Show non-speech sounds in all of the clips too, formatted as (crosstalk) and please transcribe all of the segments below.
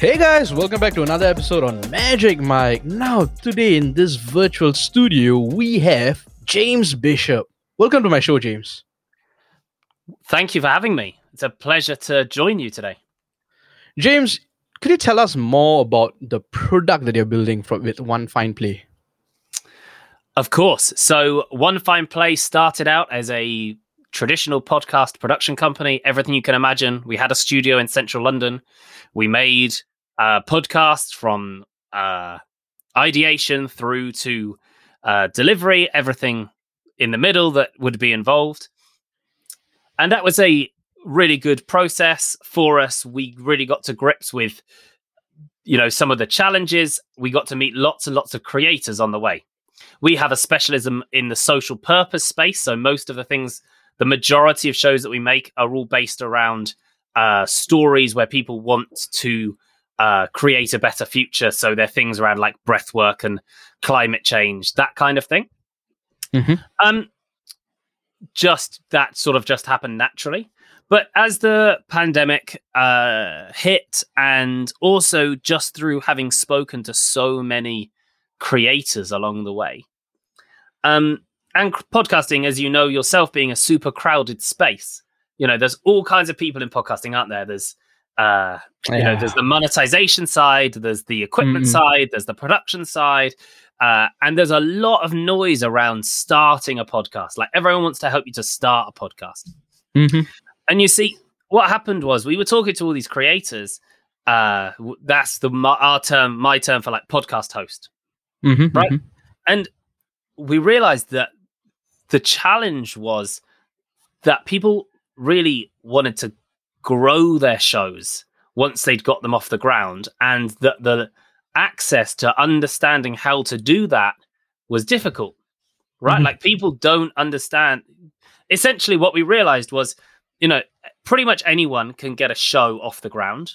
Hey guys, welcome back to another episode on Magic Mic. Now, today in this virtual studio, we have James Bishop. Welcome to my show, James. Thank you for having me. It's a pleasure to join you today. James, could you tell us more about the product that you're building from, with One Fine Play? Of course. So, One Fine Play started out as a traditional podcast production company, everything you can imagine. We had a studio in central London. We made uh, podcasts from uh, ideation through to uh, delivery, everything in the middle that would be involved. And that was a really good process for us. We really got to grips with, you know, some of the challenges. We got to meet lots and lots of creators on the way. We have a specialism in the social purpose space. So most of the things, the majority of shows that we make are all based around uh, stories where people want to uh, create a better future. So they're things around like breath work and climate change, that kind of thing. Mm-hmm. Um, just that sort of just happened naturally. But as the pandemic uh, hit, and also just through having spoken to so many creators along the way, um, and podcasting, as you know yourself, being a super crowded space, you know, there's all kinds of people in podcasting, aren't there? There's uh, you yeah. know, there's the monetization side, there's the equipment mm-hmm. side, there's the production side, uh, and there's a lot of noise around starting a podcast. Like everyone wants to help you to start a podcast. Mm-hmm. And you see, what happened was we were talking to all these creators. Uh, that's the our term, my term for like podcast host, mm-hmm, right? Mm-hmm. And we realized that the challenge was that people really wanted to grow their shows once they'd got them off the ground, and that the access to understanding how to do that was difficult, right? Mm-hmm. Like people don't understand. Essentially, what we realized was, you know, pretty much anyone can get a show off the ground.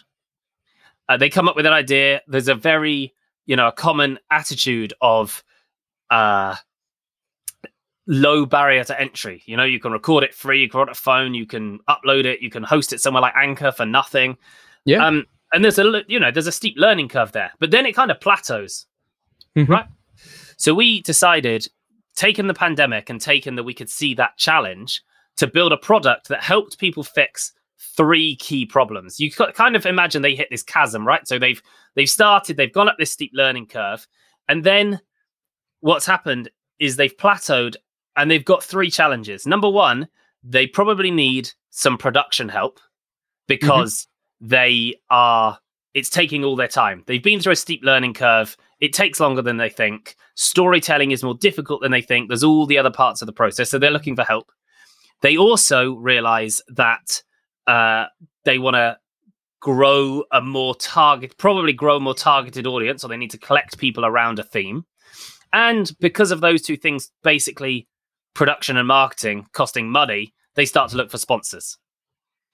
Uh, they come up with an idea. There's a very, you know, a common attitude of, uh, low barrier to entry. You know, you can record it free, you can record it a phone, you can upload it, you can host it somewhere like Anchor for nothing. Yeah. Um, and there's a you know there's a steep learning curve there, but then it kind of plateaus, mm-hmm. right? So we decided, taking the pandemic and taking that we could see that challenge to build a product that helped people fix three key problems. You kind of imagine they hit this chasm, right? So they've they've started, they've gone up this steep learning curve, and then what's happened is they've plateaued and they've got three challenges. Number one, they probably need some production help because mm-hmm. they are it's taking all their time. They've been through a steep learning curve. It takes longer than they think. Storytelling is more difficult than they think. There's all the other parts of the process. So they're looking for help. They also realize that uh, they want to grow a more target, probably grow a more targeted audience, or they need to collect people around a theme. And because of those two things, basically production and marketing costing money, they start to look for sponsors.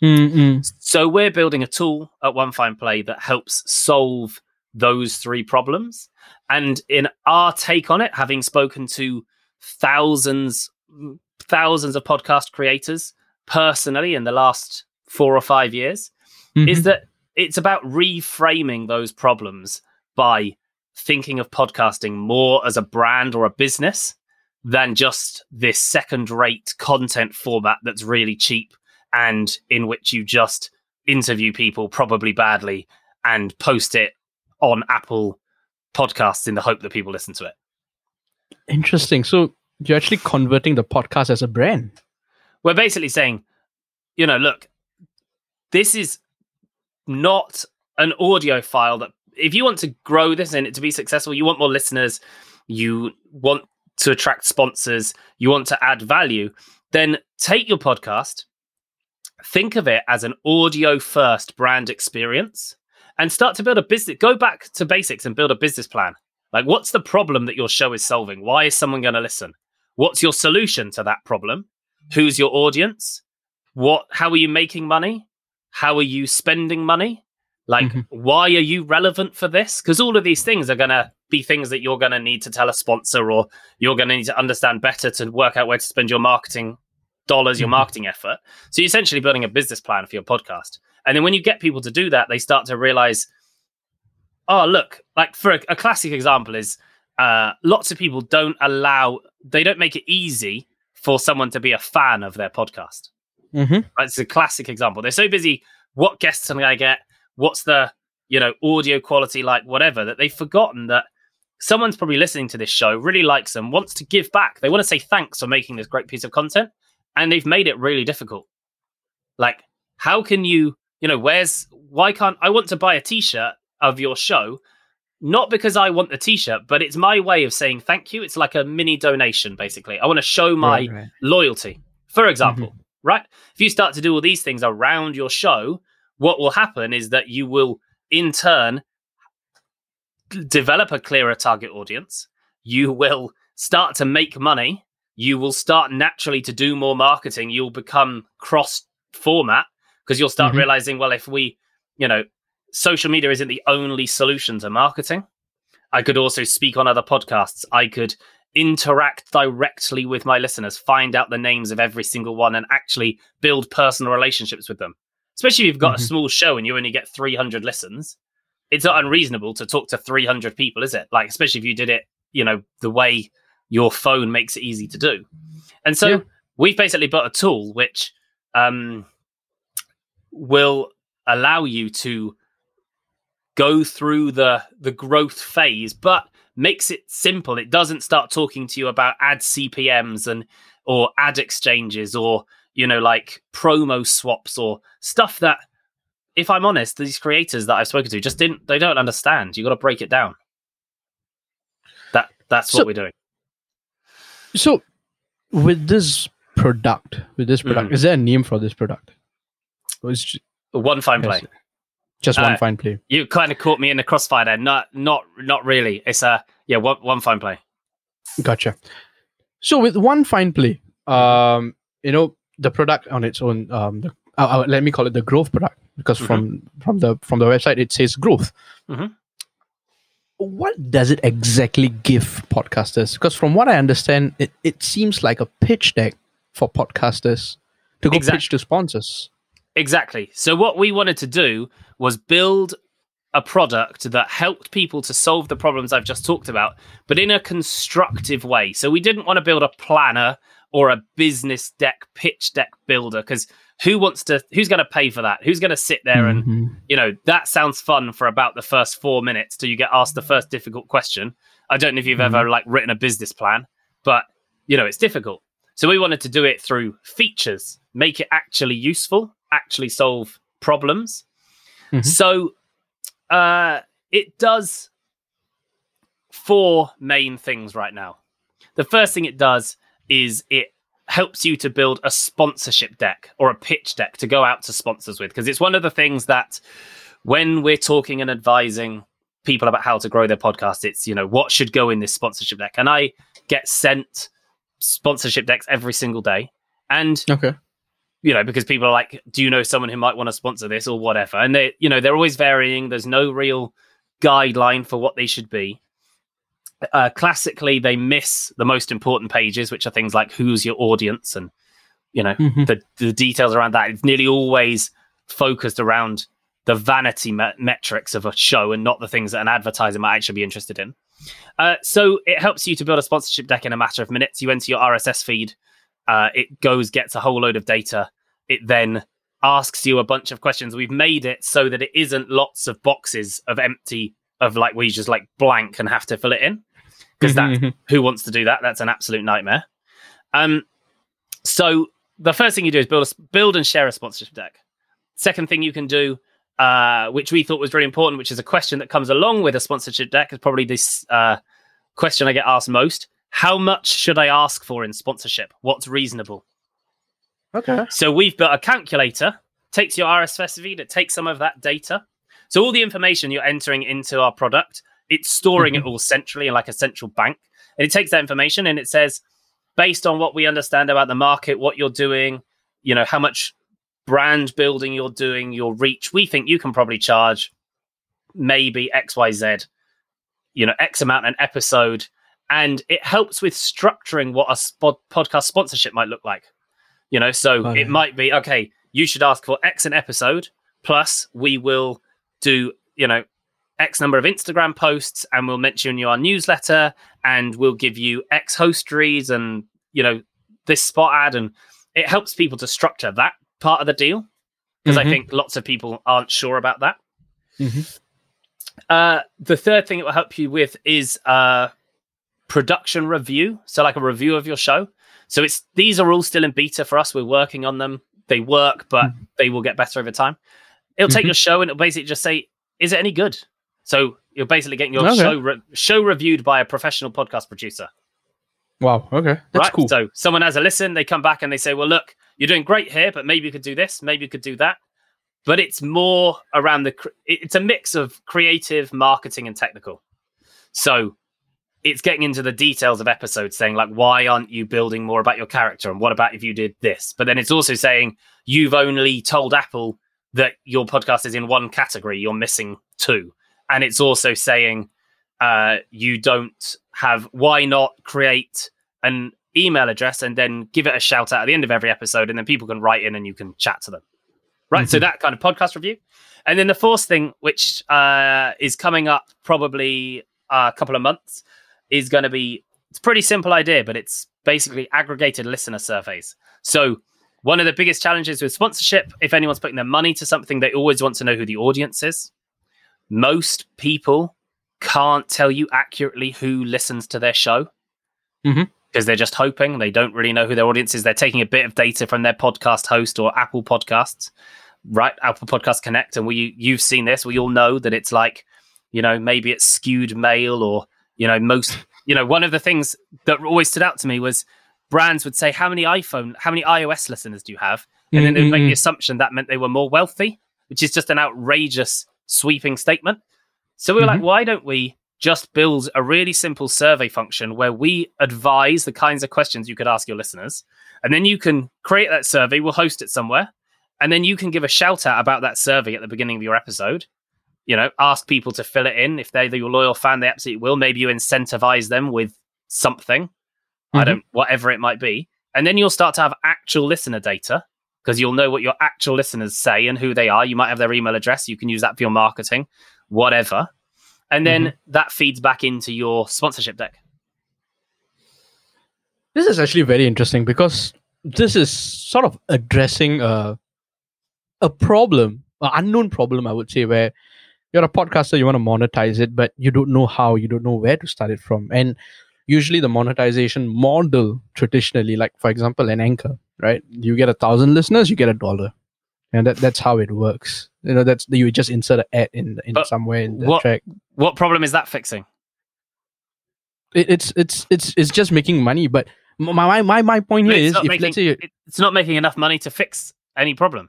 Mm-mm. So we're building a tool at One Fine Play that helps solve those three problems. And in our take on it, having spoken to thousands, thousands of podcast creators personally in the last four or five years, mm-hmm. is that it's about reframing those problems by thinking of podcasting more as a brand or a business than just this second rate content format that's really cheap and in which you just interview people probably badly and post it on Apple podcasts in the hope that people listen to it. Interesting. So you're actually converting the podcast as a brand. We're basically saying, you know, look, this is not an audio file that if you want to grow this and it to be successful, you want more listeners, you want to attract sponsors, you want to add value, then take your podcast, think of it as an audio first brand experience and start to build a business. Go back to basics and build a business plan. Like, what's the problem that your show is solving? Why is someone going to listen? What's your solution to that problem? Who's your audience? What? How are you making money? How are you spending money? Like, mm-hmm. why are you relevant for this? Because all of these things are going to be things that you're going to need to tell a sponsor or you're going to need to understand better to work out where to spend your marketing dollars, your mm-hmm. marketing effort. So you're essentially building a business plan for your podcast. And then when you get people to do that, they start to realize oh look, like for a, a classic example is uh, lots of people don't allow, they don't make it easy for someone to be a fan of their podcast. Mm-hmm. A classic example. They're so busy. What guests am I going to get? What's the you know audio quality like? Whatever that they've forgotten that someone's probably listening to this show, really likes them, wants to give back. They want to say thanks for making this great piece of content, and they've made it really difficult. Like, how can you? You know, where's why can't I want to buy a T-shirt of your show? Not because I want the T-shirt, but it's my way of saying thank you. It's like a mini donation, basically. I want to show my Right, right. loyalty. For mm-hmm. example, right? If you start to do all these things around your show, what will happen is that you will, in turn, develop a clearer target audience. You will start to make money. You will start naturally to do more marketing. You'll become cross format because you'll start Mhm. realizing, well, if we, you know, social media isn't the only solution to marketing. I could also speak on other podcasts. I could interact directly with my listeners, find out the names of every single one, and actually build personal relationships with them. Especially if you've got a Mhm. small show and you only get 300 listens. It's not unreasonable to talk to 300 people, is it? Like, especially if you did it, you know, the way your phone makes it easy to do. And so Yeah. we've basically built a tool which um, will allow you to go through the the growth phase but makes it simple it doesn't start talking to you about ad cpms and or ad exchanges or you know like promo swaps or stuff that if i'm honest these creators that i've spoken to just didn't they don't understand you got to break it down that that's what So- we're doing So, with this product, with this product, Mhm. is there a name for this product? It one fine play just one Uh, fine play? you kind of caught me in the crossfire there not not not really it's a yeah one, one fine play Gotcha. So with one fine play, um, you know, the product on its own, um, the, uh, uh, let me call it the growth product because Mhm. from from the from the website it says growth. Mhm. What does it exactly give podcasters? Because from what I understand, it, it seems like a pitch deck for podcasters to go Exact- pitch to sponsors. Exactly. So what we wanted to do was build a product that helped people to solve the problems I've just talked about, but in a constructive way. So we didn't want to build a planner or a business deck, pitch deck builder, because who wants to who's going to pay for that? Who's going to sit there and Mhm. you know, that sounds fun for about the first four minutes till you get asked the first difficult question. I don't know if you've ever like written a business plan, but you know, it's difficult. So we wanted to do it through features, make it actually useful, actually solve problems. Mhm. So uh it does four main things right now. The first thing it does is it helps you to build a sponsorship deck or a pitch deck to go out to sponsors with. Because it's one of the things that when we're talking and advising people about how to grow their podcast it's you know what should go in this sponsorship deck? And i get sent sponsorship decks every single day. And Okay. you know because people are like do you know someone who might want to sponsor this? or whatever. And they you know they're always varying. There's no real guideline for what they should be uh, classically they miss the most important pages which are things like who's your audience and you know Mhm. the, the details around that. It's nearly always focused around the vanity me- metrics of a show and not the things that an advertiser might actually be interested in. Uh, so it helps you to build a sponsorship deck in a matter of minutes. You enter your rss feed uh, it goes gets a whole load of data. It then asks you a bunch of questions. We've made it so that it isn't lots of boxes of empty of like where you just like blank and have to fill it in because that (laughs) who wants to do that? That's an absolute nightmare. Um, so the first thing you do is build a, build and share a sponsorship deck. Second thing you can do, uh, which we thought was really important, which is a question that comes along with a sponsorship deck, is probably this uh, question I get asked most: How much should I ask for in sponsorship? What's reasonable? Okay. So we've built a calculator, takes your RSS feed, it takes some of that data. So all the information you're entering into our product, it's storing it mm-hmm. all centrally in like a central bank. And it takes that information and it says, based on what we understand about the market, what you're doing, you know, how much brand building you're doing, your reach, we think you can probably charge maybe XYZ, you know, X amount an episode. And it helps with structuring what a spod- podcast sponsorship might look like. You know, so oh, it it. might be okay, you should ask for X an episode, plus we will do, you know, X number of Instagram posts and we'll mention you in our newsletter and we'll give you X hosteries and, you know, this spot ad. And it helps people to structure that part of the deal because Mhm. I think lots of people aren't sure about that. Mhm. Uh, the third thing it will help you with is uh, production review. So, like a review of your show. So, it's these are all still in beta for us. We're working on them. They work, but they will get better over time. It'll take Mhm. your show and it'll basically just say, "Is it any good?" So you're basically getting your Okay. show re- show reviewed by a professional podcast producer. Wow. Okay. That's right? cool. So someone has a listen, they come back and they say, "Well, look, you're doing great here, but maybe you could do this, maybe you could do that." But it's more around the. cr- it- It's a mix of creative, marketing, and technical. So it's getting into the details of episodes, saying like, "Why aren't you building more about your character?" and "What about if you did this?" But then it's also saying you've only told Apple that your podcast is in one category, you're missing two, and it's also saying uh, you don't have. Why not create an email address and then give it a shout out at the end of every episode, and then people can write in and you can chat to them. Right. So Mhm. that kind of podcast review. And then the fourth thing, which uh, is coming up probably a couple of months, is going to be it's a pretty simple idea, but it's basically aggregated listener surveys. So one of the biggest challenges with sponsorship, if anyone's putting their money to something, they always want to know who the audience is. Most people can't tell you accurately who listens to their show mm-hmm. because they're just hoping. They don't really know who their audience is. They're taking a bit of data from their podcast host or Apple Podcasts, right? Apple Podcast Connect, and we you've seen this. We all know that it's like, you know, maybe it's skewed male or you know most. (laughs) You know, one of the things that always stood out to me was brands would say, "How many iPhone, how many iOS listeners do you have?" And then they would make mm-hmm. the assumption that meant they were more wealthy, which is just an outrageous sweeping statement. So we were like, Mhm. why don't we just build a really simple survey function where we advise the kinds of questions you could ask your listeners, and then you can create that survey. We'll host it somewhere, and then you can give a shout out about that survey at the beginning of your episode. You know, ask people to fill it in if they're your loyal fan. They absolutely will. Maybe you incentivize them with something. I Mhm. don't, whatever it might be, and then you'll start to have actual listener data because you'll know what your actual listeners say and who they are. You might have their email address. You can use that for your marketing, whatever. And then mm-hmm. that feeds back into your sponsorship deck. This is actually very interesting because this is sort of addressing a a problem, an unknown problem, I would say, where you're a podcaster, you want to monetize it, but you don't know how, you don't know where to start it from. And usually the monetization model traditionally, like for example, an anchor, right? You get a thousand listeners, you get a dollar. And that, that's how it works. You know, that's you just insert an ad in in But somewhere in the what- track. What problem is that fixing? It, it's it's it's it's just making money. But my my my, point here It's if making- let's say it's not making enough money to fix any problem.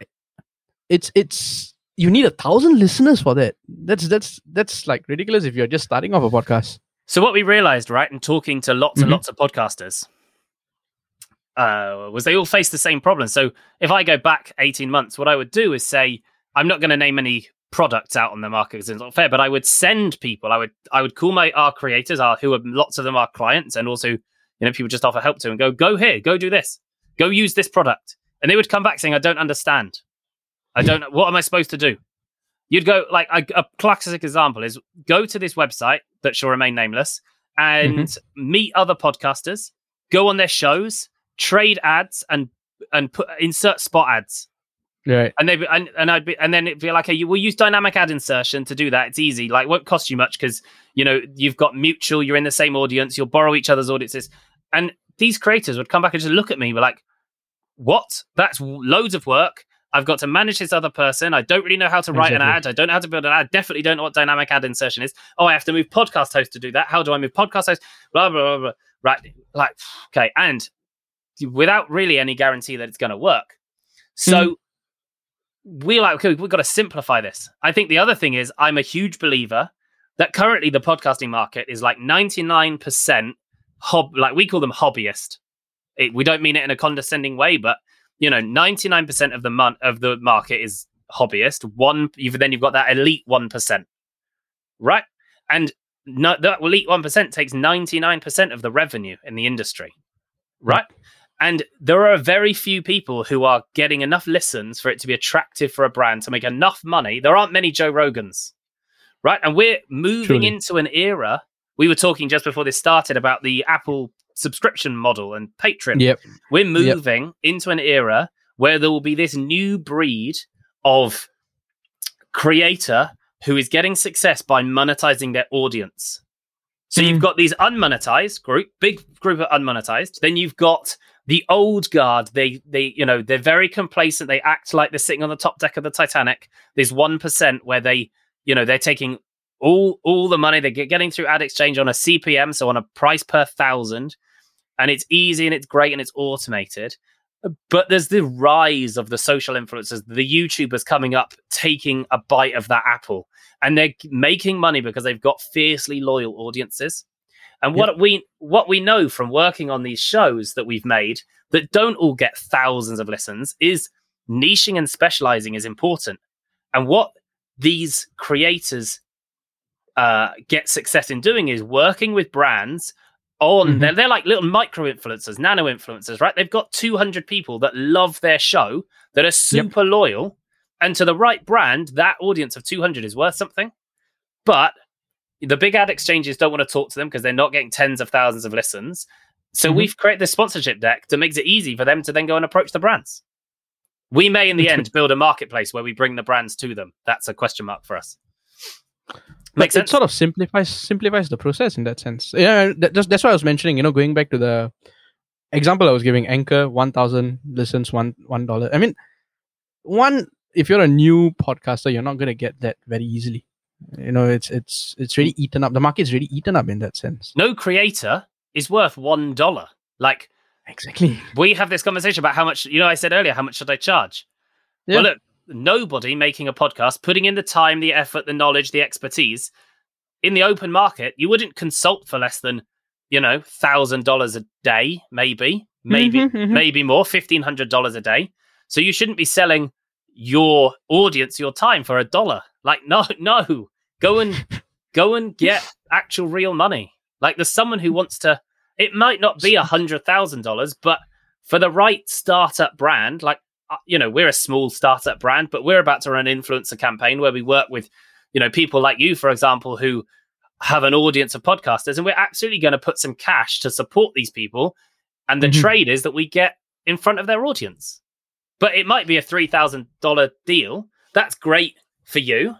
it's it's you need a thousand listeners for that. That's that's that's like ridiculous if you're just starting off a podcast. So what we realized, right, and talking to lots and Mhm. lots of podcasters, uh, was they all face the same problem. So if I go back 18 months, what I would do is say, I'm not going to name any products out on the market because it's not fair, but I would send people. I would I would call my our creators, our who are lots of them are clients, and also you know people just offer help to and go go here, go do this, go use this product, and they would come back saying, I don't understand. I don't know what am I supposed to do. You'd go like a, a classic example is go to this website that shall remain nameless and mm-hmm. meet other podcasters, go on their shows, trade ads, and and put insert spot ads. Right. And they and, and I'd be and then it'd be like, okay, you will use dynamic ad insertion to do that. It's easy, like won't cost you much because you know you've got mutual, you're in the same audience, you'll borrow each other's audiences. And these creators would come back and just look at me, be like, "What? That's loads of work. I've got to manage this other person. I don't really know how to write Exactly. an ad. I don't know how to build an ad. Definitely don't know what dynamic ad insertion is. Oh, I have to move podcast host to do that. How do I move podcast host? Blah blah blah. blah. Right, like okay, and without really any guarantee that it's going to work. So hmm. we like okay, we've got to simplify this. I think the other thing is I'm a huge believer that currently the podcasting market is like 99% hob like we call them hobbyist. It, we don't mean it in a condescending way, but you know, 99% of the mon- of the market is hobbyist. One you've then you've got that elite 1%. Right? And no, that elite 1% takes 99% of the revenue in the industry. Hmm. Right? And there are very few people who are getting enough listens for it to be attractive for a brand to make enough money. There aren't many Joe Rogans, right? And we're moving Truly. into an era. We were talking just before this started about the Apple subscription model and Patreon. Yep. We're moving into an era where there will be this new breed of creator who is getting success by monetizing their audience. So you've Mm. got these unmonetized group, big group of unmonetized. Then you've got the old guard. They, they, you know, they're very complacent. They act like they're sitting on the top deck of the Titanic. There's one percent where they, you know, they're taking all all the money they're getting through ad exchange on a CPM, so on a price per thousand, and it's easy and it's great and it's automated. But there's the rise of the social influencers, the YouTubers coming up, taking a bite of that apple, and they're making money because they've got fiercely loyal audiences. And what we what we know from working on these shows that we've made that don't all get thousands of listens is niching and specializing is important. And what these creators uh, get success in doing is working with brands on Mhm. they're, they're like little micro influencers nano influencers right? They've got 200 people that love their show that are super loyal and to the right brand that audience of 200 is worth something. But the big ad exchanges don't want to talk to them because they're not getting tens of thousands of listens. So Mhm. we've created this sponsorship deck that makes it easy for them to then go and approach the brands. We may in the end build a marketplace where we bring the brands to them. That's a question mark for us Like, Makes it sort of simplifies simplifies the process in that sense. Yeah, that, that's, that's why I was mentioning. You know, going back to the example I was giving, Anchor, one thousand listens, one one dollar. I mean, one if you're a new podcaster, you're not going to get that very easily. You know, it's it's it's really eaten up. The market's really eaten up in that sense. no creator is worth one dollar. Like Exactly. we have this conversation about how much. You know, I said earlier, how much should I charge? Yeah. Well, look, nobody making a podcast, putting in the time, the effort, the knowledge, the expertise in the open market, you wouldn't consult for less than you know thousand dollars a day, maybe, maybe, Mhm, mhm. maybe more, fifteen hundred dollars a day. So you shouldn't be selling your audience your time for a dollar. Like, no, (laughs) no, go and go and get actual real money. Like, there's someone who wants to. It might not be a hundred thousand dollars, but for the right startup brand, like you know, we're a small startup brand, but we're about to run an influencer campaign where we work with, you know, people like you, for example, who have an audience of podcasters, and we're absolutely going to put some cash to support these people. And the Mhm. trade is that we get in front of their audience. But it might be a three thousand dollar deal. That's great for you.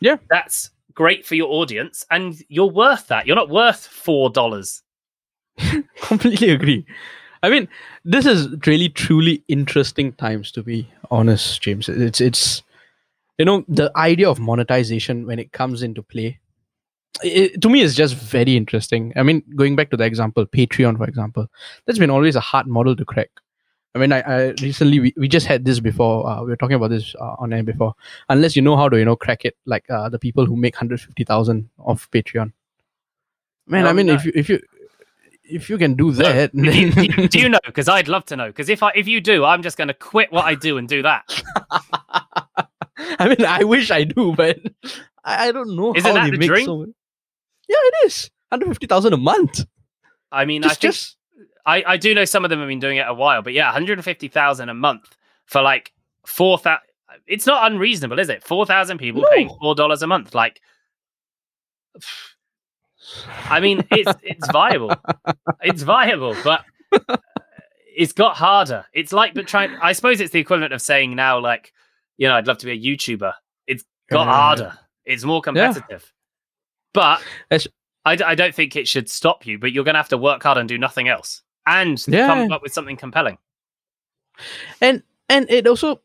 Yeah. that's great for your audience, and you're worth that. You're not worth four dollars. (laughs) completely agree. I mean, this is really truly interesting times to be honest, James. It's it's you know the idea of monetization when it comes into play. It, to me, is just very interesting. I mean, going back to the example, Patreon, for example, that's been always a hard model to crack. I mean, I, I recently we, we just had this before. Uh, we were talking about this uh, on air before. Unless you know how to you know crack it, like uh, the people who make hundred fifty thousand off Patreon. Man, I Oh, mean, no. if you if you if you can do that, do, you, do you- do you know? Because I'd love to know. Because if I if you do, I'm just going to quit what I do and do that. (laughs) I mean, I wish I do, but I, I don't know Isn't how that the make dream? so. Yeah, it is hundred fifty thousand a month. I mean, I Just, think just I, I do know some of them have been doing it a while, but yeah, 150,000 a month for like 4,000. It's not unreasonable, is it? 4,000 people No. paying $4 a month. Like, I mean, it's, it's viable. It's viable, but it's got harder. It's like, but trying, I suppose it's the equivalent of saying now, like, you know, I'd love to be a YouTuber. It's got Yeah. harder. It's more competitive. But That's- I, d- I don't think it should stop you, but you're going to have to work hard and do nothing else and Yeah. come up with something compelling. and and it also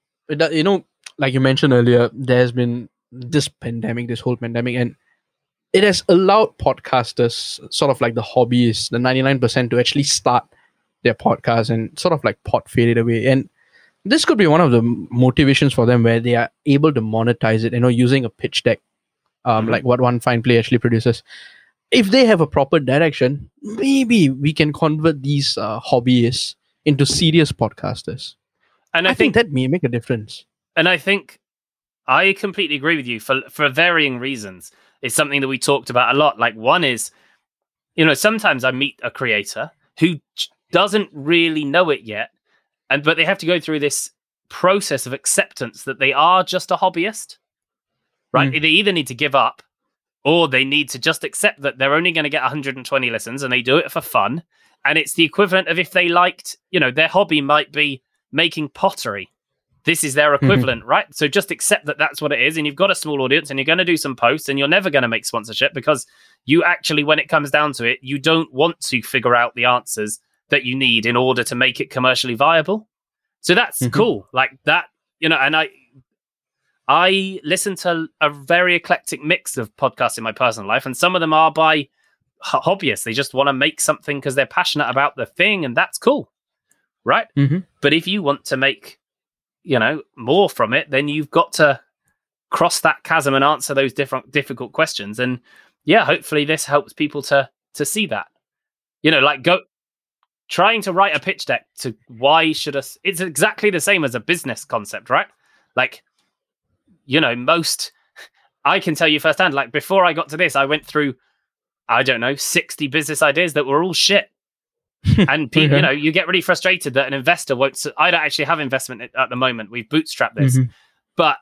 you know like you mentioned earlier there's been this pandemic this whole pandemic and it has allowed podcasters sort of like the hobbyists the 99% to actually start their podcast and sort of like podfade it away and this could be one of the motivations for them where they are able to monetize it you know using a pitch deck um, Mhm. like what one fine play actually produces if they have a proper direction maybe we can convert these uh, hobbyists into serious podcasters And I, I, think, think, that may make a difference. and I think I completely agree with you for for varying reasons. It's something that we talked about a lot. Like one is, you know, sometimes I meet a creator who doesn't really know it yet, and but they have to go through this process of acceptance that they are just a hobbyist. Right? Hmm. They either need to give up or they need to just accept that they're only going to get 120 listens and they do it for fun. And it's the equivalent of if they liked, you know, their hobby might be making pottery. This is their equivalent, mm-hmm. right? So just accept that that's what it is. And you've got a small audience and you're going to do some posts and you're never going to make sponsorship because you actually, when it comes down to it, you don't want to figure out the answers that you need in order to make it commercially viable. So that's mm-hmm. cool. Like that, you know, and I, I listen to a very eclectic mix of podcasts in my personal life, and some of them are by hobbyists. They just want to make something because they're passionate about the thing, and that's cool, right? Mm-hmm. But if you want to make, you know, more from it, then you've got to cross that chasm and answer those different difficult questions. And yeah, hopefully this helps people to to see that. You know, like go trying to write a pitch deck to why should us it's exactly the same as a business concept, right? Like you know, most I can tell you firsthand, like before I got to this, I went through, I don't know, 60 business ideas that were all shit. (laughs) and people, you know, you get really frustrated that an investor won't. I don't actually have investment at the moment. We've bootstrapped this, mm-hmm. but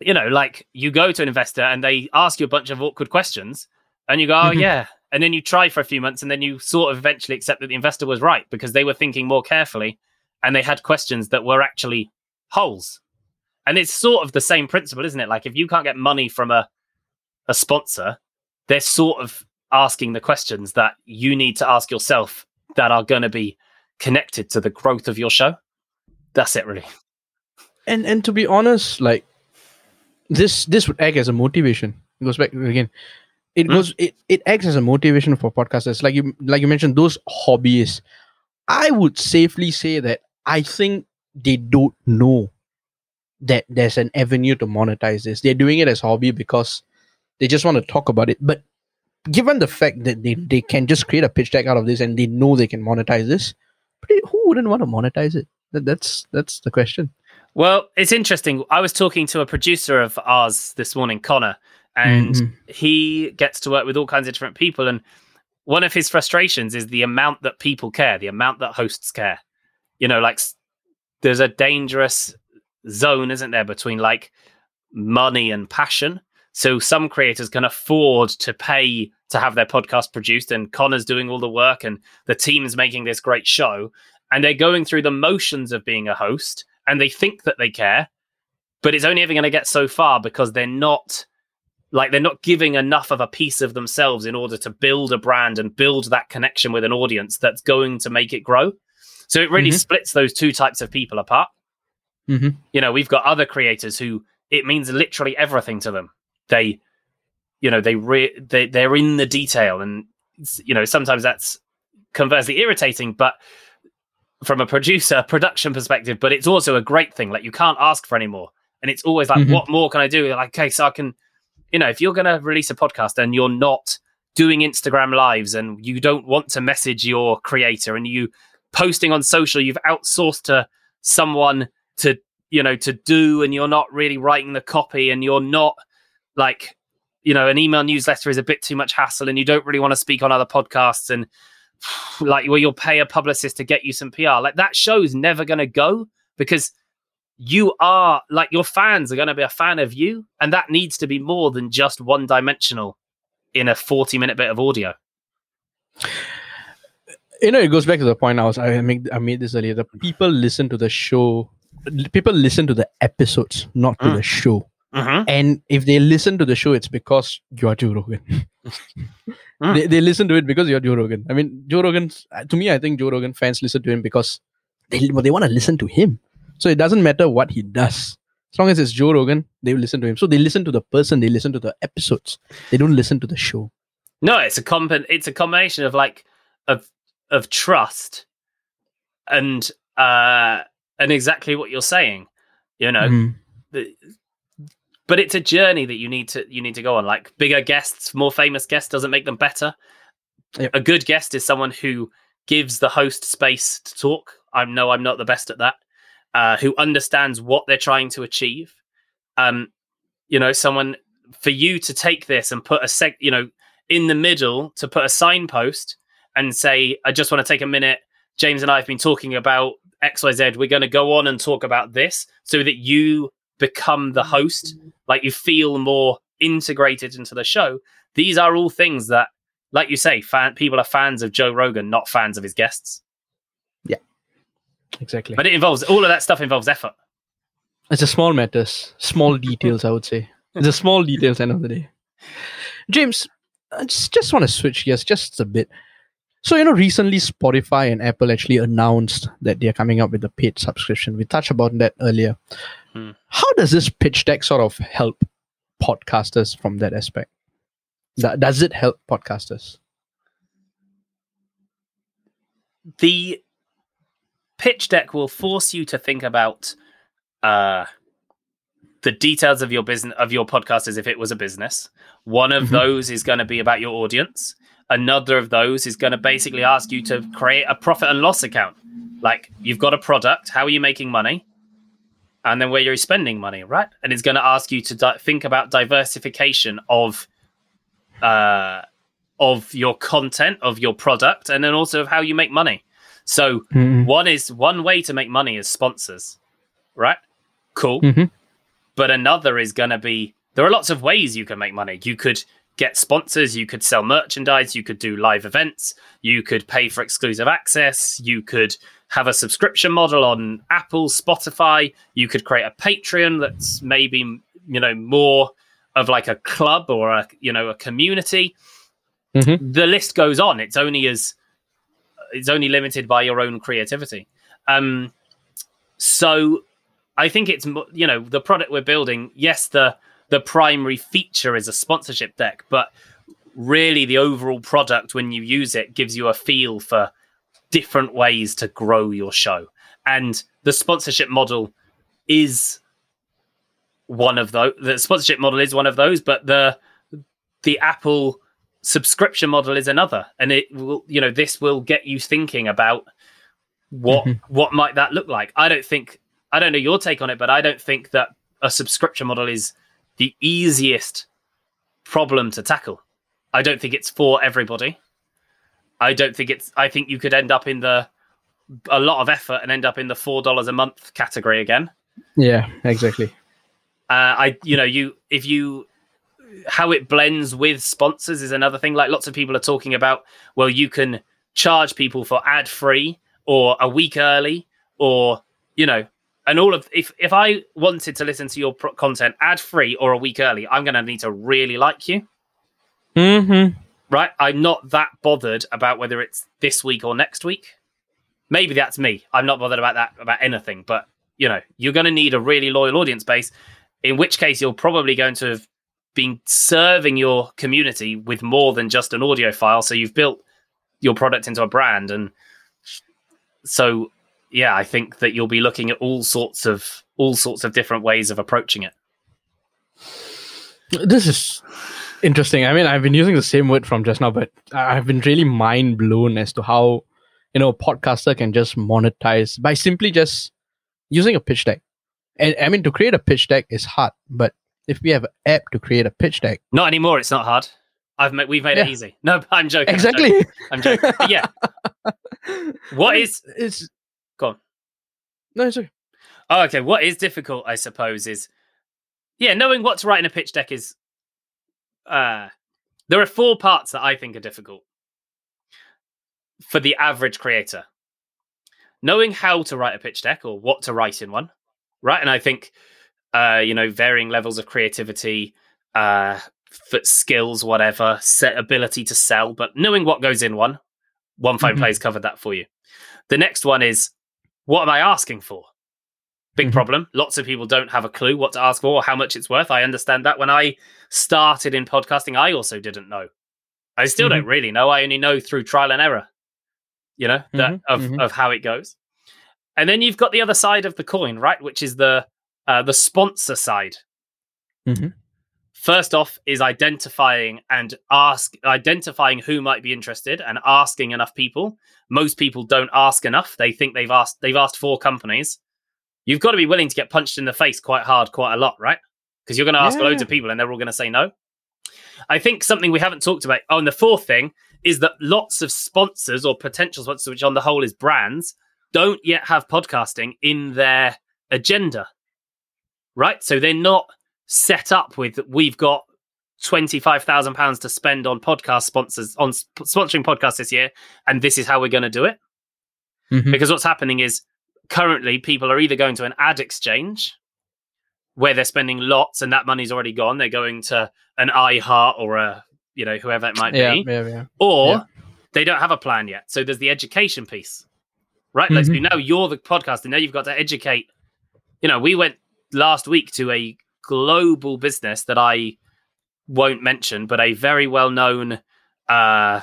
you know, like you go to an investor and they ask you a bunch of awkward questions, and you go, "Oh mm-hmm. yeah," and then you try for a few months, and then you sort of eventually accept that the investor was right because they were thinking more carefully, and they had questions that were actually holes and it's sort of the same principle, isn't it? Like if you can't get money from a a sponsor, they're sort of asking the questions that you need to ask yourself that are going to be connected to the growth of your show. That's it, really. And and to be honest, like this this would act as a motivation. It goes back again. It mm. goes it, it acts as a motivation for podcasters. Like you like you mentioned, those hobbyists. I would safely say that I think they don't know that there's an avenue to monetize this. They're doing it as hobby because they just want to talk about it. But given the fact that they, they can just create a pitch deck out of this and they know they can monetize this, who wouldn't want to monetize it? That, that's that's the question. Well, it's interesting. I was talking to a producer of ours this morning, Connor, and mm-hmm. he gets to work with all kinds of different people. And one of his frustrations is the amount that people care, the amount that hosts care. You know, like there's a dangerous zone, isn't there, between like money and passion. So some creators can afford to pay to have their podcast produced, and Connor's doing all the work, and the team's making this great show, and they're going through the motions of being a host, and they think that they care, but it's only ever going to get so far because they're not like they're not giving enough of a piece of themselves in order to build a brand and build that connection with an audience that's going to make it grow. So it really mm-hmm. splits those two types of people apart. Mm-hmm. You know, we've got other creators who it means literally everything to them. They, you know, they re- they they're in the detail, and you know sometimes that's conversely irritating, but from a producer (laughs) production perspective, but it's also a great thing. Like you can't ask for any more, and it's always like, mm-hmm. what more can I do? Like, okay, so I can, you know, if you're going to release a podcast and you're not doing Instagram lives and you don't want to message your creator and you posting on social, you've outsourced to someone to you know to do and you're not really writing the copy and you're not like you know an email newsletter is a bit too much hassle and you don't really want to speak on other podcasts and (sighs) like where you'll pay a publicist to get you some PR like that show's never going to go because you are like your fans are going to be a fan of you and that needs to be more than just one dimensional in a 40 minute bit of audio you know it goes back to the point i was i made i made this earlier the people listen to the show people listen to the episodes, not to mm. the show. Mm-hmm. And if they listen to the show, it's because you're Joe Rogan. (laughs) mm. they, they listen to it because you're Joe Rogan. I mean, Joe Rogan, to me, I think Joe Rogan fans listen to him because they, they want to listen to him. So it doesn't matter what he does. As long as it's Joe Rogan, they will listen to him. So they listen to the person, they listen to the episodes. They don't listen to the show. No, it's a comp- it's a combination of like of of trust and uh and exactly what you're saying you know mm-hmm. But it's a journey that you need to you need to go on. Like bigger guests more famous guests doesn't make them better. Yep. a good guest is someone who gives the host space to talk. I know i'm not the best at that. Uh, who understands what they're trying to achieve. Um you know someone for you to take this and put a sec you know in the middle to put a signpost and say i just want to take a minute. James and i have been talking about XYZ, we're going to go on and talk about this so that you become the host. Like you feel more integrated into the show. These are all things that, like you say, fan, people are fans of Joe Rogan, not fans of his guests. Yeah, exactly. But it involves all of that stuff involves effort. It's a small matters, small details, I would say. It's a small details end of the day. James, I just, just want to switch gears just a bit. So, you know, recently Spotify and Apple actually announced that they're coming up with a paid subscription. We touched about that earlier. Hmm. How does this pitch deck sort of help podcasters from that aspect? Does it help podcasters? the pitch deck will force you to think about uh the details of your business of your podcast as if it was a business one of Mhm. those is going to be about your audience another of those is going to basically ask you to create a profit and loss account like you've got a product how are you making money and then where you're spending money right and it's going to ask you to di- think about diversification of uh of your content of your product and then also of how you make money so Mm-hmm. one is one way to make money is sponsors, right? Cool. Mm-hmm. But another is going to be there are lots of ways you can make money. You could get sponsors, you could sell merchandise, you could do live events, you could pay for exclusive access, you could have a subscription model on Apple, Spotify, you could create a Patreon that's maybe, you know, more of like a club or a, you know, a community. Mhm. The list goes on. It's only as it's only limited by your own creativity. Um, so I think it's you know the product we're building. Yes, the the primary feature is a sponsorship deck, but really the overall product when you use it gives you a feel for different ways to grow your show. And the sponsorship model is one of those. The sponsorship model is one of those, but the the Apple subscription model is another and it will you know this will get you thinking about what Mhm. what might that look like i don't think i don't know your take on it but i don't think that a subscription model is the easiest problem to tackle i don't think it's for everybody i don't think it's i think you could end up in the a lot of effort and end up in the four dollars a month category again Yeah, exactly. uh, I, you know, you if you how it blends with sponsors is another thing. Like lots of people are talking about, well, you can charge people for ad free or a week early, or you know, and all of if if I wanted to listen to your pro- content ad free or a week early, I'm going to need to really like you, Mm-hmm. right? I'm not that bothered about whether it's this week or next week. Maybe that's me. I'm not bothered about that about anything, but you know, you're going to need a really loyal audience base. In which case, you're probably going to have been serving your community with more than just an audio file. So you've built your product into a brand, and so yeah, I think that you'll be looking at all sorts of all sorts of different ways of approaching it. This is interesting. I mean, I've been using the same word from just now, but I've been really mind blown as to how you know a podcaster can just monetize by simply just using a pitch deck. And I mean, to create a pitch deck is hard, but if we have an app to create a pitch deck, Not anymore. It's not hard. I've made, we've made it easy. (laughs) No, I'm joking. I'm exactly. joking. I'm joking. Yeah. (laughs) What is it's Go on. no, okay. Oh, okay. What is difficult, I suppose, is yeah, knowing what to write in a pitch deck is. Uh, there are four parts that I think are difficult for the average creator. Knowing how to write a pitch deck or what to write in one, right? And I think, uh, you know, varying levels of creativity, uh, skills, whatever, set ability to sell, but knowing what goes in one, one fine Mhm. plays covered that for you. The next one is what am I asking for? Big Mhm. problem. Lots of people don't have a clue what to ask for or how much it's worth. I understand that. When I started in podcasting, I also didn't know. I still don't really know. I only know through trial and error, you know, that Mhm, of, mhm. of how it goes. And then you've got the other side of the coin, right? Which is the uh, the sponsor side. Mhm. First off is identifying and ask identifying who might be interested and asking enough people. Most people don't ask enough. They think they've asked they've asked four companies. You've got to be willing to get punched in the face quite hard, quite a lot, right? Because you're going to ask Yeah. loads of people and they're all going to say no. I think something we haven't talked about. Oh, and the fourth thing is that lots of sponsors or potential sponsors, which on the whole is brands, don't yet have podcasting in their agenda. Right? So they're not set up with we've got twenty five thousand pounds to spend on podcast sponsors on sp- sponsoring podcasts this year, and this is how we're going to do it. Mhm. Because what's happening is currently people are either going to an ad exchange where they're spending lots and that money's already gone. They're going to an iHeart or a you know whoever it might yeah, be, yeah, yeah. or they don't have a plan yet. So there's the education piece, right? Let's Mhm. do now. You're the podcast, and now you've got to educate. You know, we went last week to a global business that I won't mention, but a very well known uh,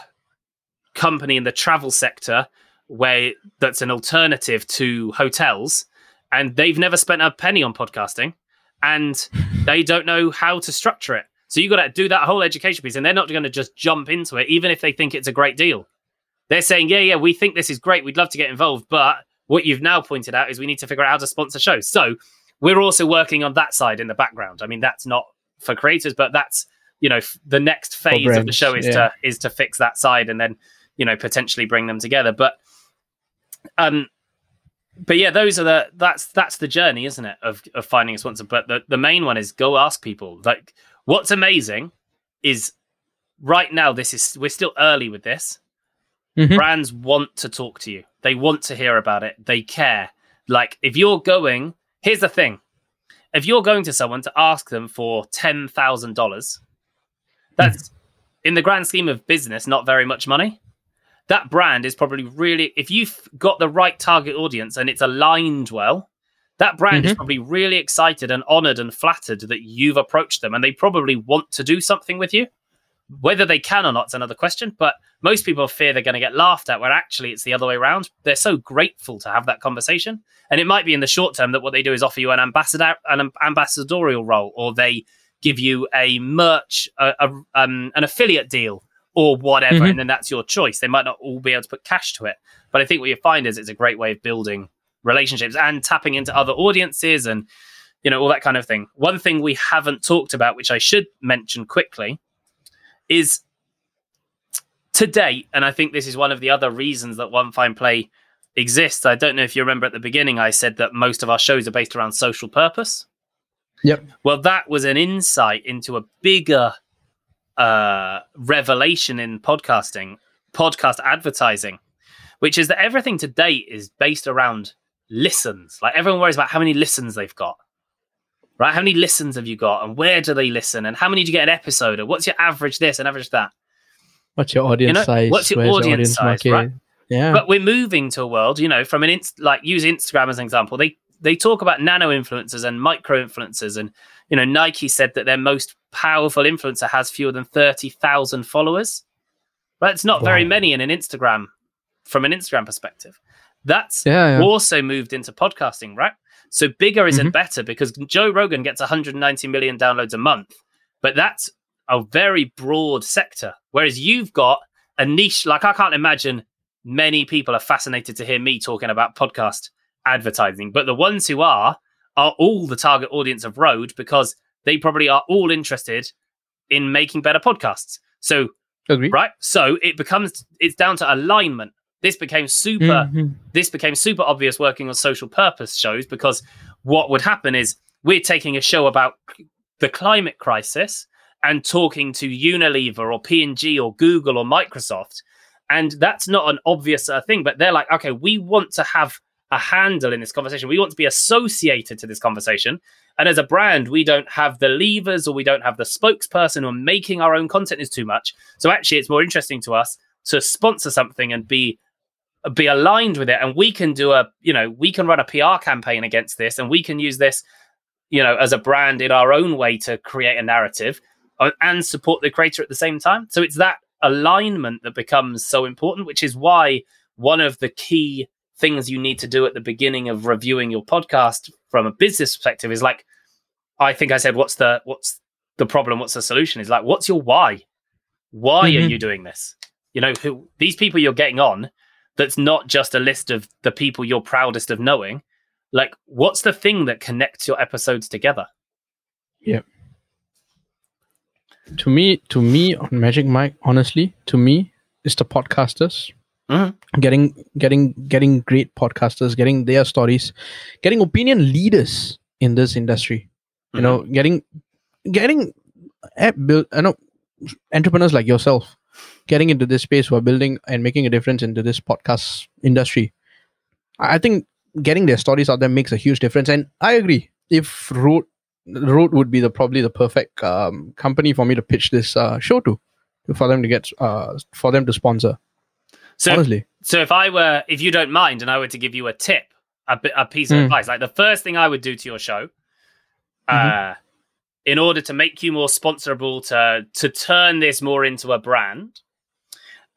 company in the travel sector where that's an alternative to hotels, and they've never spent a penny on podcasting, and (laughs) they don't know how to structure it. So you got to do that whole education piece, and they're not going to just jump into it, even if they think it's a great deal. They're saying, "Yeah, yeah, we think this is great. We'd love to get involved, but what you've now pointed out is we need to figure out how to sponsor shows." So we're also working on that side in the background. I mean, that's not for creators, but that's you know f- the next phase of the show is yeah. to is to fix that side and then you know potentially bring them together. But um, but yeah, those are the that's that's the journey, isn't it, of of finding a sponsor. But the the main one is go ask people. Like, what's amazing is right now this is we're still early with this. Mhm. Brands want to talk to you. They want to hear about it. They care. Like, if you're going, here's the thing: if you're going to someone to ask them for ten thousand dollars, that's in the grand scheme of business not very much money. That brand is probably really if you've got the right target audience and it's aligned well that brand is Mhm. probably really excited and honored and flattered that you've approached them and they probably want to do something with you whether they can or not is another question but most people fear they're going to get laughed at where actually it's the other way around. They're so grateful to have that conversation and it might be in the short term that what they do is offer you an ambassador an ambassadorial role or they give you a merch a, a, um, an affiliate deal or whatever Mhm. and then that's your choice. They might not all be able to put cash to it but i think what you find is it's a great way of building relationships and tapping into other audiences and you know all that kind of thing. One thing we haven't talked about which i should mention quickly is to date and i think this is one of the other reasons that OneFinePlay exists i don't know if you remember at the beginning i said that most of our shows are based around social purpose Yep. well that was an insight into a bigger uh, revelation in podcasting, podcast advertising, which is that everything to date is based around listens. Like everyone worries about how many listens they've got, right? How many listens have you got, and where do they listen, and how many do you get an episode, or what's your average this and average that? What's your audience know, size? what's your the audience size, right? Yeah. But we're moving to a world, you know, from an inst- like use Instagram as an example. They they talk about nano influencers and micro influencers, and you know, Nike said that their most powerful influencer has fewer than thirty thousand followers. Right, it's not very many in an Instagram from an Instagram perspective. That's yeah, yeah. also moved into podcasting, right? So bigger isn't Mhm. better because Joe Rogan gets 190 million downloads a month, but that's a very broad sector. Whereas you've got a niche, like I can't imagine many people are fascinated to hear me talking about podcast advertising, but the ones who are are all the target audience of Rode because they probably are all interested in making better podcasts. So Agree. right, so it becomes it's down to alignment. This became super Mhm. this became super obvious working on social purpose shows because what would happen is we're taking a show about the climate crisis and talking to Unilever or P&G or Google or Microsoft. And that's not an obvious uh, thing but they're like okay we want to have a handle in this conversation. We want to be associated to this conversation. And as a brand we don't have the levers or we don't have the spokesperson or making our own content is too much. So actually it's more interesting to us to sponsor something and be be aligned with it. And we can do a you know we can run a pr campaign against this and we can use this you know as a brand in our own way to create a narrative uh, and support the creator at the same time. So it's that alignment that becomes so important which is why one of the key things you need to do at the beginning of reviewing your podcast from a business perspective is like i think i said what's the what's the problem? What's the solution? Is like what's your why? Why are Mhm. you doing this? You know who these people you're getting on that's not just a list of the people you're proudest of knowing. Like, what's the thing that connects your episodes together? Yeah. To me, to me on Magic Mic, honestly, to me, it's the podcasters. Mhm. Getting getting getting great podcasters, getting their stories, getting opinion leaders in this industry. You know, getting getting eh, build, you know, entrepreneurs like yourself getting into this space who are building and making a difference into this podcast industry. I think getting their stories out there makes a huge difference. And I agree. If Rode Rode would be the probably the perfect um, company for me to pitch this uh, show to, for them to get uh, for them to sponsor. So, honestly, so if I were, if you don't mind, and I were to give you a tip, a, bit- a piece of Mm. advice, like the first thing I would do to your show, uh, in order to make you more sponsorable, to to turn this more into a brand,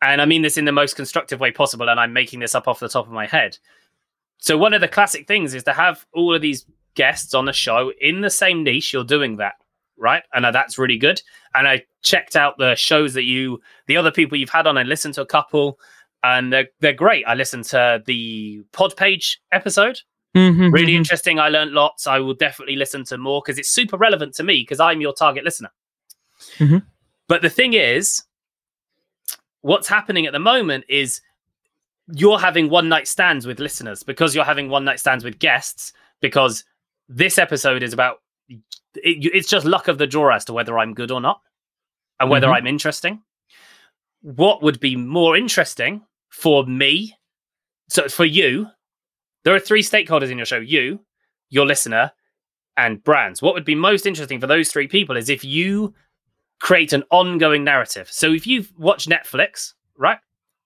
and I mean this in the most constructive way possible, and I'm making this up off the top of my head. So one of the classic things is to have all of these guests on the show in the same niche. You're doing that, right? And uh, that's really good. And I checked out the shows that you, the other people you've had on. I listened to a couple, and they're they're great. I listened to the Pod Page episode. Mm-hmm, Really interesting. I learned lots. I will definitely listen to more because it's super relevant to me because I'm your target listener. Mhm. But the thing is, what's happening at the moment is you're having one night stands with listeners because you're having one night stands with guests because this episode is about it, it's just luck of the draw as to whether I'm good or not and whether Mhm. I'm interesting. What would be more interesting for me? So for you, there are three stakeholders in your show you, your listener, and brands. What would be most interesting for those three people is if you create an ongoing narrative. So if you've watched Netflix, right?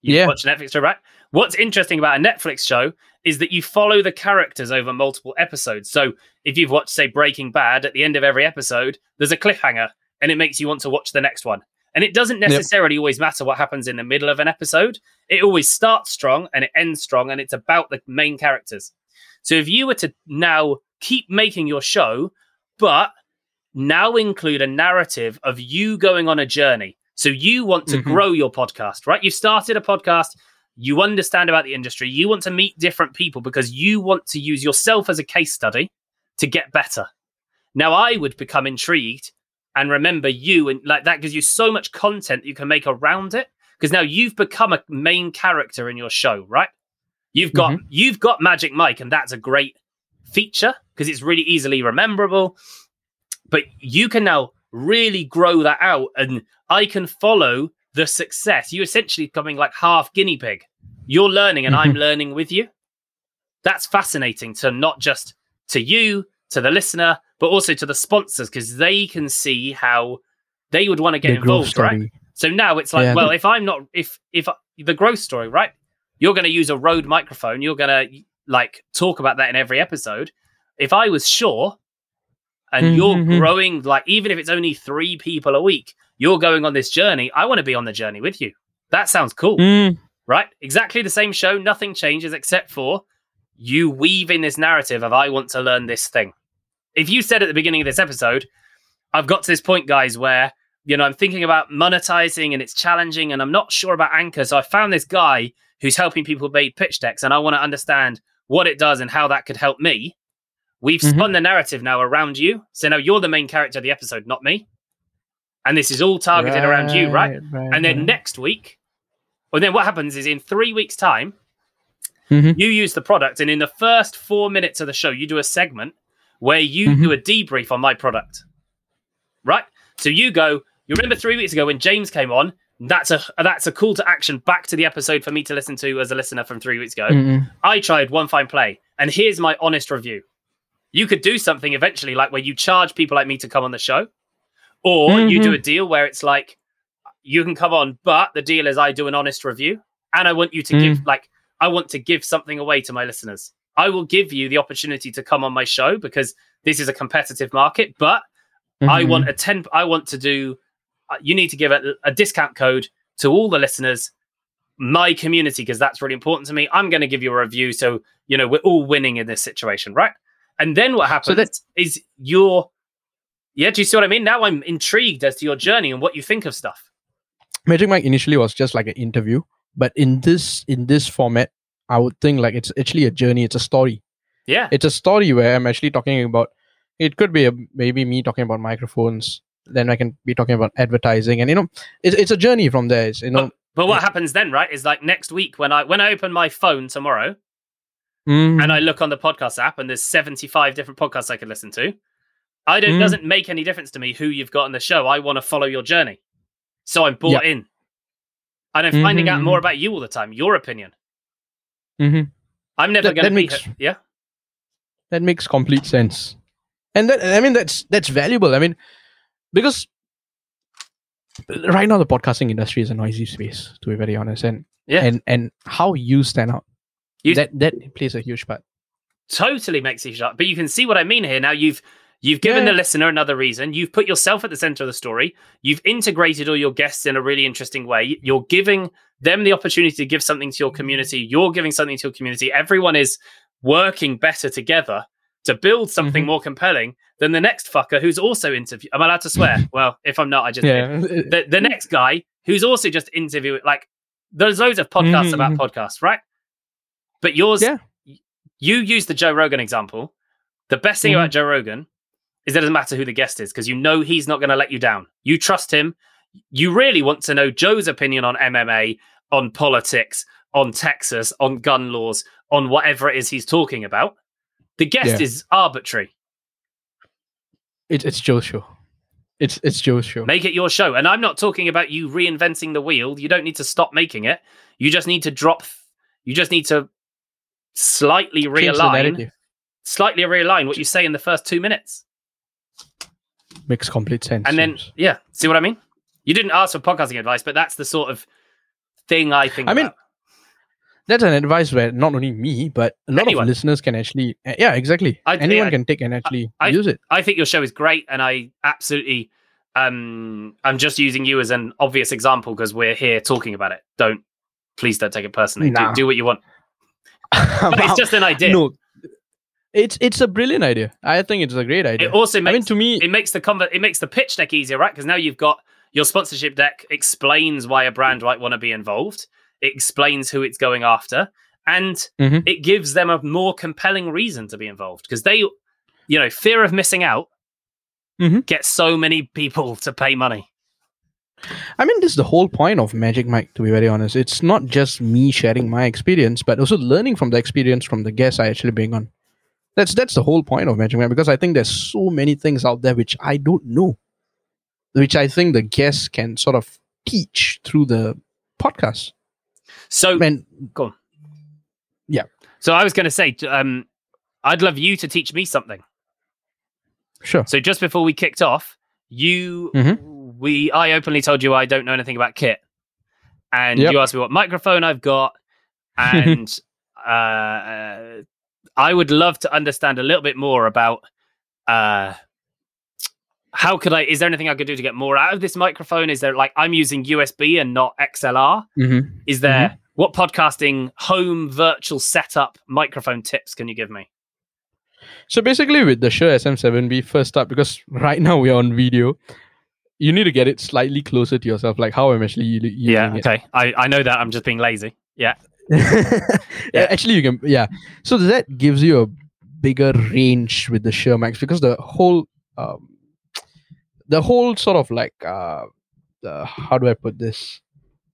You've Yeah. watched Netflix show, right? What's interesting about a Netflix show is that you follow the characters over multiple episodes. So if you've watched, say, Breaking Bad, at the end of every episode, there's a cliffhanger and it makes you want to watch the next one. And it doesn't Yep. necessarily always matter what happens in the middle of an episode. It always starts strong and it ends strong and it's about the main characters. So if you were to now keep making your show, but now include a narrative of you going on a journey. So you want to Mhm. grow your podcast, right? You've started a podcast, you understand about the industry, you want to meet different people because you want to use yourself as a case study to get better. Now I would become intrigued and remember you and like that gives you so much content you can make around it because now you've become a main character in your show, right? You've got you've got Magic Mic and that's a great feature because it's really easily rememberable. But you can now really grow that out and I can follow the success. You're essentially becoming like half guinea pig. You're learning and I'm (laughs) learning with you. That's fascinating to not just to you, to the listener, but also to the sponsors because they can see how they would want to get The involved, right? So now it's like, Yeah. well, if I'm not, if if the growth story, right? You're going to use a Rode microphone. You're going to like talk about that in every episode. If I was sure, and you're Mhm. growing, like even if it's only three people a week, you're going on this journey. I want to be on the journey with you. That sounds cool, Mm, right? Exactly the same show. Nothing changes except for you weave in this narrative of I want to learn this thing. If you said at the beginning of this episode, I've got to this point, guys, where you know I'm thinking about monetizing and it's challenging, and I'm not sure about Anchor. So I found this guy who's helping people make pitch decks, and I want to understand what it does and how that could help me. We've Mhm. spun the narrative now around you, so now you're the main character of the episode, not me. And this is all targeted around you, right? right, And then right. next week, well, then what happens is in three weeks' time, Mhm. you use the product, and in the first four minutes of the show, you do a segment where you Mhm. do a debrief on my product, right? So you go. You remember three weeks ago when James came on? That's a that's a call to action back to the episode for me to listen to as a listener from three weeks ago. Mm-mm. I tried OneFinePlay, and here's my honest review. You could do something eventually, like where you charge people like me to come on the show, or you do Mhm. a deal where it's like you can come on, but the deal is I do an honest review, and I want you to Mm. give like I want to give something away to my listeners. I will give you the opportunity to come on my show because this is a competitive market, but I Mhm. want a 10 I want to do uh, you need to give a, a discount code to all the listeners my community because that's really important to me. I'm going to give you a review so you know we're all winning in this situation, right? And then what happens that- is you're yeah, do you see what I mean? Now I'm intrigued as to your journey and what you think of stuff. Magic Mic initially was just like an interview, but in this in this format, I would think like it's actually a journey. It's a story. Yeah. It's a story where I'm actually talking about. It could be a, maybe me talking about microphones. Then I can be talking about advertising, and you know, it's it's a journey from there. It's, you know, But what Yeah. happens then, right, is like next week when I when I open my phone tomorrow mm, and I look on the podcast app and there's 75 different podcasts I could listen to. I don't Mm. doesn't make any difference to me who you've got on the show. I want to follow your journey. So I'm bought in. And I'm finding out Mhm, more about you all the time, your opinion. Mm-hmm. I'm never going to be makes- yeah. that makes complete sense and that i mean that's that's valuable i mean because right now the podcasting industry is a noisy space to be very honest and Yeah. and and how you stand out You- that that plays a huge part totally makes you shut. But you can see what I mean here. Now you've you've given Yeah. the listener another reason. You've put yourself at the center of the story. You've integrated all your guests in a really interesting way. You're giving them the opportunity to give something to your community. You're giving something to your community. Everyone is working better together to build something Mhm. more compelling than the next fucker who's also interview. Am I allowed to swear? (laughs) well, if I'm not, I just yeah the the next guy who's also just interviewing like there's loads of podcasts Mhm, about podcasts, right? But yours Yeah. you use the Joe Rogan example. The best thing Mhm. about Joe Rogan is that it doesn't matter who the guest is because you know he's not going to let you down. You trust him. You really want to know Joe's opinion on MMA, on politics, on Texas, on gun laws, on whatever it is he's talking about. The guest Yeah. is arbitrary. it's it's joe's show it's it's joe's show Make it your show. And I'm not talking about you reinventing the wheel. You don't need to stop making it. You just need to drop, you just need to slightly realign, slightly realign what you say in the first two minutes. makes complete sense And then, yeah, see what I mean? You didn't ask for podcasting advice, but that's the sort of thing I think I mean, that's an advice where not only me but a lot Anyone. of listeners can actually uh, yeah exactly I- anyone I- can take and actually I- use it I think your show is great, and I absolutely. Um, I'm just using you as an obvious example because we're here talking about it. Don't please don't take it personally. Nah. Do, do what you want. (laughs) But it's just an idea. no it's it's a brilliant idea i think it's a great idea It also i mean to me it makes the convert it makes the pitch deck easier, right? Because now you've got your sponsorship deck explains why a brand might want to be involved. It explains who it's going after, and Mhm. it gives them a more compelling reason to be involved because they, you know, fear of missing out Mhm. gets so many people to pay money. I mean, this is the whole point of Magic Mic, to be very honest. It's not just me sharing my experience, but also learning from the experience from the guests I actually bring on. That's that's the whole point of Magic Mic because I think there's so many things out there which I don't know, which I think the guests can sort of teach through the podcast. So, And go on. Yeah. So I was going to say, um, I'd love you to teach me something. sure, So just before we kicked off, you Mm-hmm. We I openly told you I don't know anything about kit, and Yep. you asked me what microphone I've got, (laughs) and uh, I would love to understand a little bit more about uh, how could I? Is there anything I could do to get more out of this microphone? Is there like I'm using USB and not XLR? mm-hmm. Is there what podcasting home virtual setup microphone tips can you give me? So basically, with the Shure SM7B, first up, because right now we're on video, you need to get it slightly closer to yourself, like how I'm actually u- using Yeah, it. okay. I, I know that. I'm just being lazy. Yeah. (laughs) yeah. actually you can yeah so that gives you a bigger range with the Shure mics because the whole um, the whole sort of like uh the, how do i put this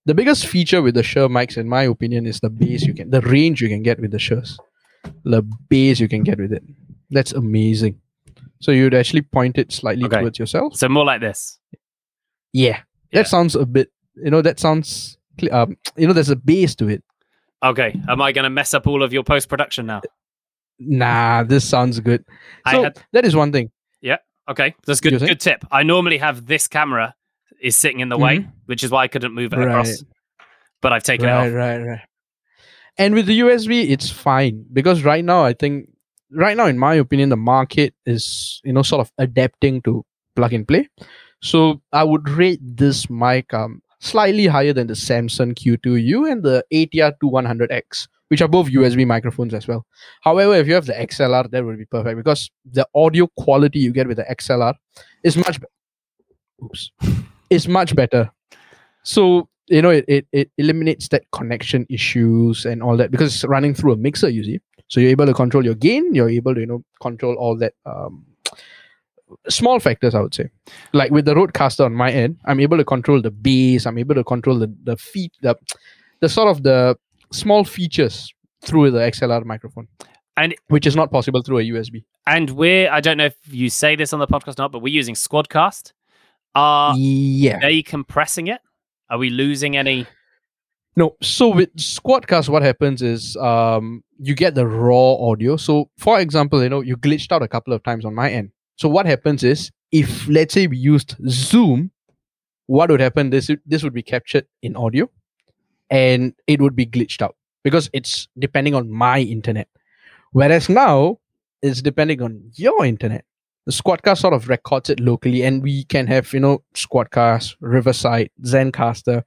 the biggest feature with the Shure mics in my opinion is the bass you can the range you can get with the Shures the bass you can get with it that's amazing so you'd actually point it slightly Okay. towards yourself So more like this. yeah that sounds a bit you know that sounds um, you know there's a base to it Okay. Am I going to mess up all of your post production now? nah this sounds good I so had that is one thing Yeah. okay. That's good. Good tip. I normally have this camera is sitting in the way, which is why I couldn't move it across. Mm-hmm. But I've taken right, it off. Right, right, right. And with the USB, it's fine because right now, I think, right now, in my opinion, the market is you know sort of adapting to plug and play. So I would rate this mic um slightly higher than the Samson Q2U and the ATR 2100X, which are both USB microphones as well. However, if you have the XLR, that would be perfect because the audio quality you get with the XLR is much. Be- Oops, is much better. So you know it, it, it eliminates that connection issues and all that because it's running through a mixer you see so you're able to control your gain you're able to you know control all that um, small factors i would say like with the Rodecaster on my end i'm able to control the bass i'm able to control the the feet the, the sort of the small features through the xlr microphone And which is not possible through a USB. and we're I don't know if you say this on the podcast or not, but we're using Squadcast. Are yeah. they compressing it? Are we losing any? No, so with Squadcast, what happens is um, you get the raw audio. So, for example, you know, you glitched out a couple of times on my end. So, what happens is if, let's say, we used Zoom, what would happen? This this would be captured in audio, and it would be glitched out because it's depending on my internet. Whereas now, it's depending on your internet. The Squadcast sort of records it locally, and we can have you know Squadcast, Riverside, Zencastr,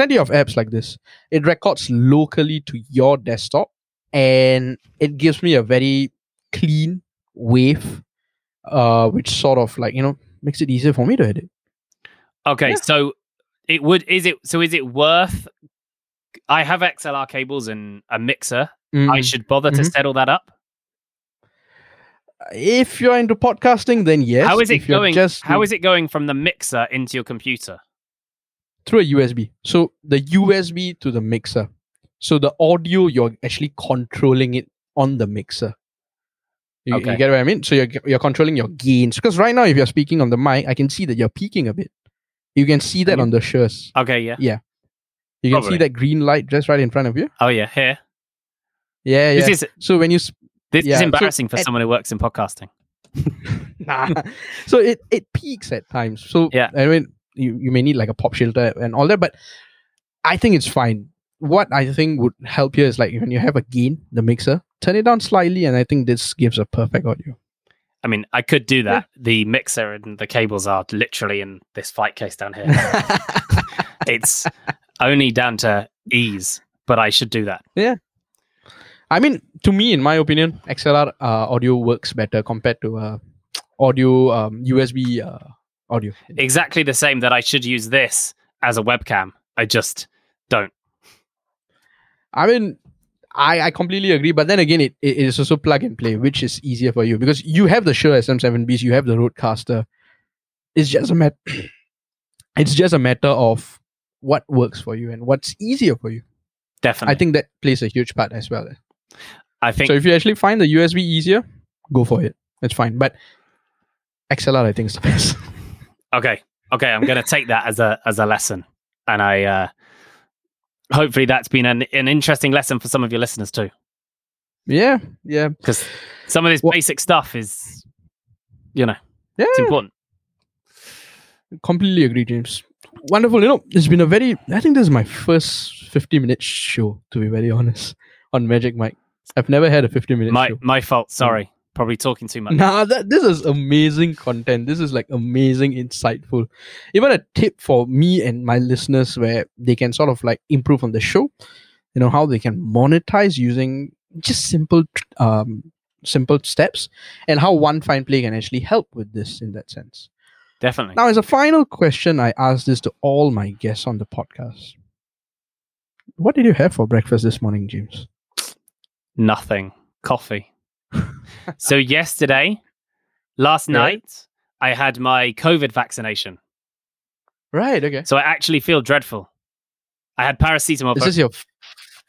plenty of apps like this. It records locally to your desktop, and it gives me a very clean wave, uh, which sort of like you know makes it easier for me to edit. Okay, Yeah. so it would is it so is it worth? I have XLR cables and a mixer. I Mm. should bother to Mhm. settle that up. if you're into podcasting, then yes. how is it going? Just How is it going from the mixer into your computer? Through a USB. So the USB to the mixer. So the audio, you're actually controlling it on the mixer. You, you get what I mean? So you're you're controlling your gains. Because right now, if you're speaking on the mic, I can see that you're peaking a bit. You can see that you? on the Shures. Okay, yeah. Yeah. You can Probably. see that green light just right in front of you. Oh yeah, here. Yeah, yeah. This is so when you s- this Yeah, is so embarrassing for at- someone who works in podcasting. (laughs) nah. so it it peaks at times. So Yeah. I mean, you, you may need like a pop filter and all that, but I think it's fine. What I think would help here is like when you have a gain, the mixer, turn it down slightly, and I think this gives a perfect audio. I mean, I could do that. The mixer and the cables are literally in this fight case down here. (laughs) it's only down to ease, but I should do that. Yeah. I mean, to me, in my opinion, XLR uh, audio works better compared to uh, audio um, USB uh, audio. Exactly the same that I should use this as a webcam. I just don't. I mean, I, I completely agree, but then again, it, it is also plug and play, which is easier for you because you have the Shure SM7Bs, you have the Rodecaster. It's just a matter. (clears throat) It's just a matter of what works for you and what's easier for you. Definitely. I think that plays a huge part as well. I think So if you actually find the USB easier, go for it. It's fine. But XLR, I think, is the (laughs) best. Okay. Okay, I'm going to take that as a as a lesson, and I uh, hopefully that's been an an interesting lesson for some of your listeners too, yeah, yeah, because some of this What- basic stuff is, you know, yeah. it's important. Completely agree, James. Wonderful. You know, it's been a very, I think this is my first 50 minute show, to be very honest, on Magic Mic. I've never had a 50 minute My show. my fault. Sorry, probably talking too much. Nah, that, this is amazing content. This is like amazing, insightful. Even a tip for me and my listeners where they can sort of like improve on the show, you know, how they can monetize using just simple, um, simple steps and how OneFinePlay can actually help with this in that sense. Definitely. Now, as a final question, I ask this to all my guests on the podcast. What did you have for breakfast this morning, James? Nothing. Coffee. So yesterday, last night, I had my COVID vaccination. Right, okay. So I actually feel dreadful. I had paracetamol. Is this your f-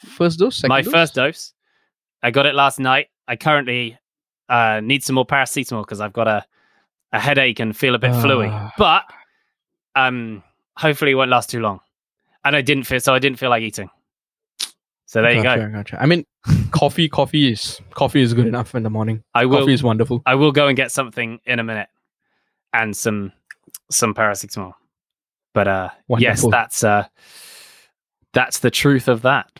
first dose? Second my dose? first dose. I got it last night. I currently uh, need some more paracetamol because I've got a, a headache and feel a bit fluey. Ah. But um, hopefully it won't last too long. And I didn't feel so. I didn't feel like eating. So there you go. Gotcha, gotcha. I mean, (laughs) coffee, coffee is coffee is good enough in the morning. I will. Coffee is wonderful. I will go and get something in a minute, and some some paracetamol. But uh, yes, that's uh, that's the truth of that.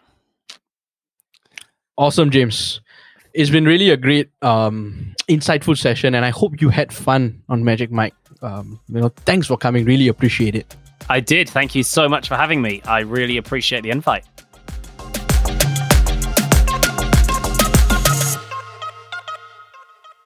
Awesome, James. It's been really a great, um, insightful session, and I hope you had fun on Magic Mic. Um, you know, thanks for coming. Really appreciate it. I did. Thank you so much for having me. I really appreciate the invite.